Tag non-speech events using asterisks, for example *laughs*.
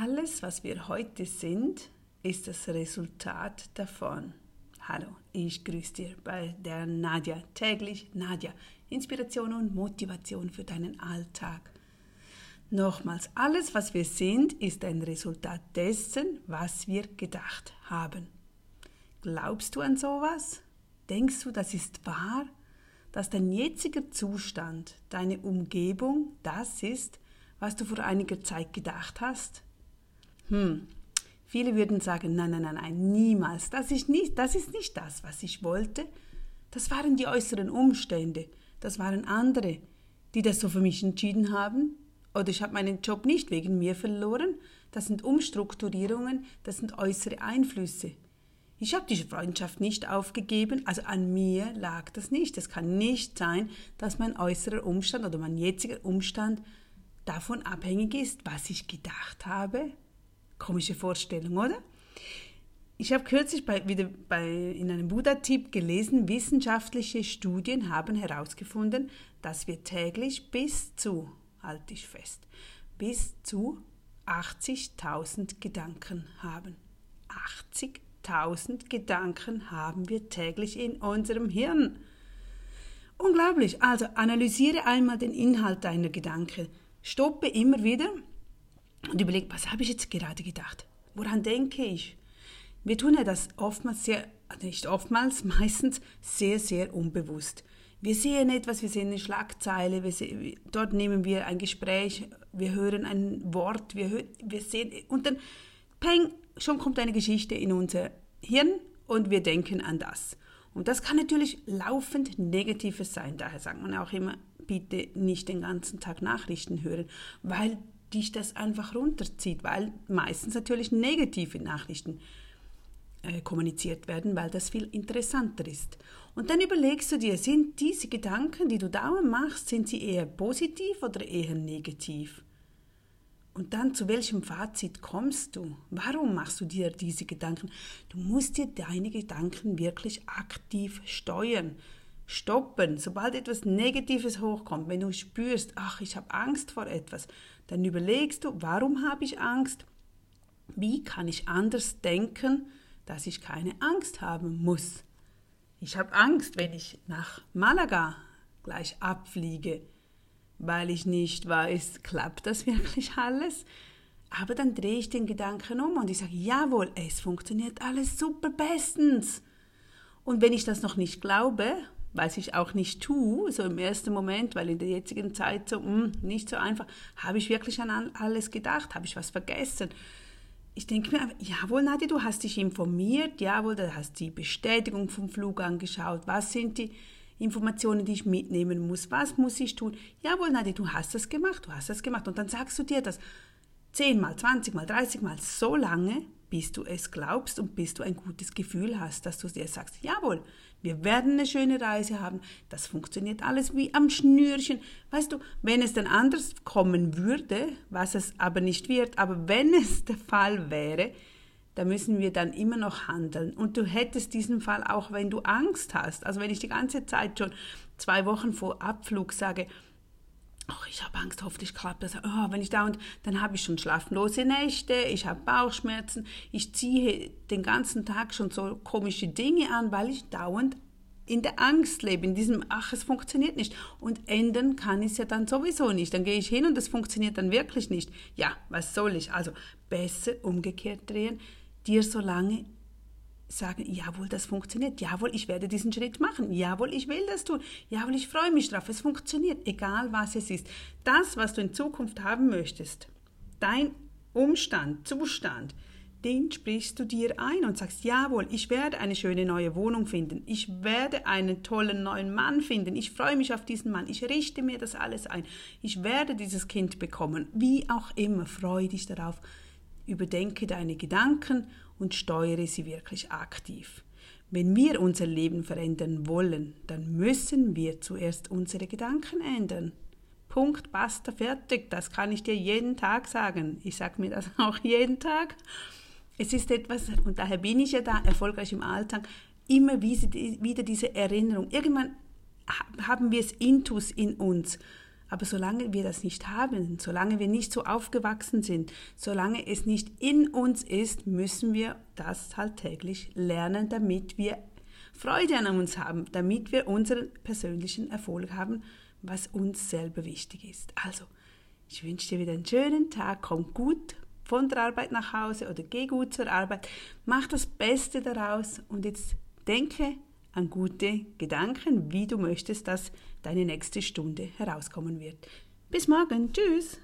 Alles, was wir heute sind, ist das Resultat davon. Hallo, ich grüße dir bei der Nadja. Täglich Nadja. Inspiration und Motivation für deinen Alltag. Nochmals, alles, was wir sind, ist ein Resultat dessen, was wir gedacht haben. Glaubst du an sowas? Denkst du, das ist wahr? Dass dein jetziger Zustand, deine Umgebung, das ist, was du vor einiger Zeit gedacht hast? Hm, viele würden sagen, nein, nein, nein, nein, niemals. Das ist nicht, das ist nicht das, was ich wollte. Das waren die äußeren Umstände. Das waren andere, die das so für mich entschieden haben. Oder ich habe meinen Job nicht wegen mir verloren. Das sind Umstrukturierungen, das sind äußere Einflüsse. Ich habe diese Freundschaft nicht aufgegeben, also an mir lag das nicht. Es kann nicht sein, dass mein äußerer Umstand oder mein jetziger Umstand davon abhängig ist, was ich gedacht habe, Komische Vorstellung, oder? Ich habe kürzlich bei, wieder bei, in einem Buddha-Tipp gelesen, wissenschaftliche Studien haben herausgefunden, dass wir täglich bis zu, halte ich fest, bis zu 80.000 Gedanken haben. 80.000 Gedanken haben wir täglich in unserem Hirn. Unglaublich. Also analysiere einmal den Inhalt deiner Gedanken. Stoppe immer wieder und überlege, was habe ich jetzt gerade gedacht? Woran denke ich? Wir tun ja das oftmals sehr, also nicht oftmals, *laughs* meistens sehr, sehr unbewusst. Wir sehen etwas, wir sehen eine Schlagzeile, sehen, dort nehmen wir ein Gespräch, wir hören ein Wort, wir, hören, wir sehen, und dann, peng, schon kommt eine Geschichte in unser Hirn und wir denken an das. Und das kann natürlich laufend Negatives sein. Daher sagt man auch immer, bitte nicht den ganzen Tag Nachrichten hören, weil dich das einfach runterzieht, weil meistens natürlich negative Nachrichten äh, kommuniziert werden, weil das viel interessanter ist. Und dann überlegst du dir, sind diese Gedanken, die du dauernd machst, sind sie eher positiv oder eher negativ? Und dann zu welchem Fazit kommst du? Warum machst du dir diese Gedanken? Du musst dir deine Gedanken wirklich aktiv steuern stoppen, sobald etwas Negatives hochkommt, wenn du spürst, ach, ich habe Angst vor etwas, dann überlegst du, warum habe ich Angst? Wie kann ich anders denken, dass ich keine Angst haben muss? Ich habe Angst, wenn ich nach Malaga gleich abfliege, weil ich nicht weiß, klappt das wirklich alles? Aber dann drehe ich den Gedanken um und ich sage, jawohl, es funktioniert alles super bestens. Und wenn ich das noch nicht glaube was ich auch nicht tue, so im ersten Moment, weil in der jetzigen Zeit so mh, hm, nicht so einfach, habe ich wirklich an alles gedacht, habe ich was vergessen. Ich denke mir, jawohl, Nadja, du hast dich informiert, jawohl, du hast die Bestätigung vom Flug angeschaut, was sind die Informationen, die ich mitnehmen muss, was muss ich tun? Jawohl, Nadja, du hast das gemacht, du hast das gemacht. Und dann sagst du dir das zehnmal, zwanzigmal, dreißigmal so lange, bis du es glaubst und bis du ein gutes Gefühl hast, dass du dir sagst, jawohl, wir werden eine schöne Reise haben, das funktioniert alles wie am Schnürchen. Weißt du, wenn es dann anders kommen würde, was es aber nicht wird, aber wenn es der Fall wäre, da müssen wir dann immer noch handeln. Und du hättest diesen Fall auch, wenn du Angst hast. Also wenn ich die ganze Zeit schon zwei Wochen vor Abflug sage, ach, ich habe Angst, hoffentlich klappt das. Oh, wenn ich da und dann habe ich schon schlaflose Nächte, ich habe Bauchschmerzen, ich ziehe den ganzen Tag schon so komische Dinge an, weil ich dauernd in der Angst lebe, in diesem, ach, es funktioniert nicht. Und ändern kann ich es ja dann sowieso nicht. Dann gehe ich hin und es funktioniert dann wirklich nicht. Ja, was soll ich? Also besser umgekehrt drehen, dir so lange sagen, jawohl, das funktioniert, jawohl, ich werde diesen Schritt machen, jawohl, ich will das tun, jawohl, ich freue mich drauf, es funktioniert, egal was es ist. Das, was du in Zukunft haben möchtest, dein Umstand, Zustand, den sprichst du dir ein und sagst, jawohl, ich werde eine schöne neue Wohnung finden, ich werde einen tollen neuen Mann finden, ich freue mich auf diesen Mann, ich richte mir das alles ein, ich werde dieses Kind bekommen, wie auch immer, freue dich darauf, überdenke deine Gedanken und steuere sie wirklich aktiv. Wenn wir unser Leben verändern wollen, dann müssen wir zuerst unsere Gedanken ändern. Punkt, basta, fertig. Das kann ich dir jeden Tag sagen. Ich sage mir das *laughs* auch jeden Tag. Es ist etwas, und daher bin ich ja da erfolgreich im Alltag, immer wieder diese Erinnerung. Irgendwann haben wir es intus in uns. Aber solange wir das nicht haben, solange wir nicht so aufgewachsen sind, solange es nicht in uns ist, müssen wir das halt täglich lernen, damit wir Freude an uns haben, damit wir unseren persönlichen Erfolg haben, was uns selber wichtig ist. Also, ich wünsche dir wieder einen schönen Tag, komm gut von der Arbeit nach Hause oder geh gut zur Arbeit, mach das Beste daraus. Und jetzt denke an gute Gedanken, wie du möchtest, dass deine nächste Stunde herauskommen wird. Bis morgen, tschüss!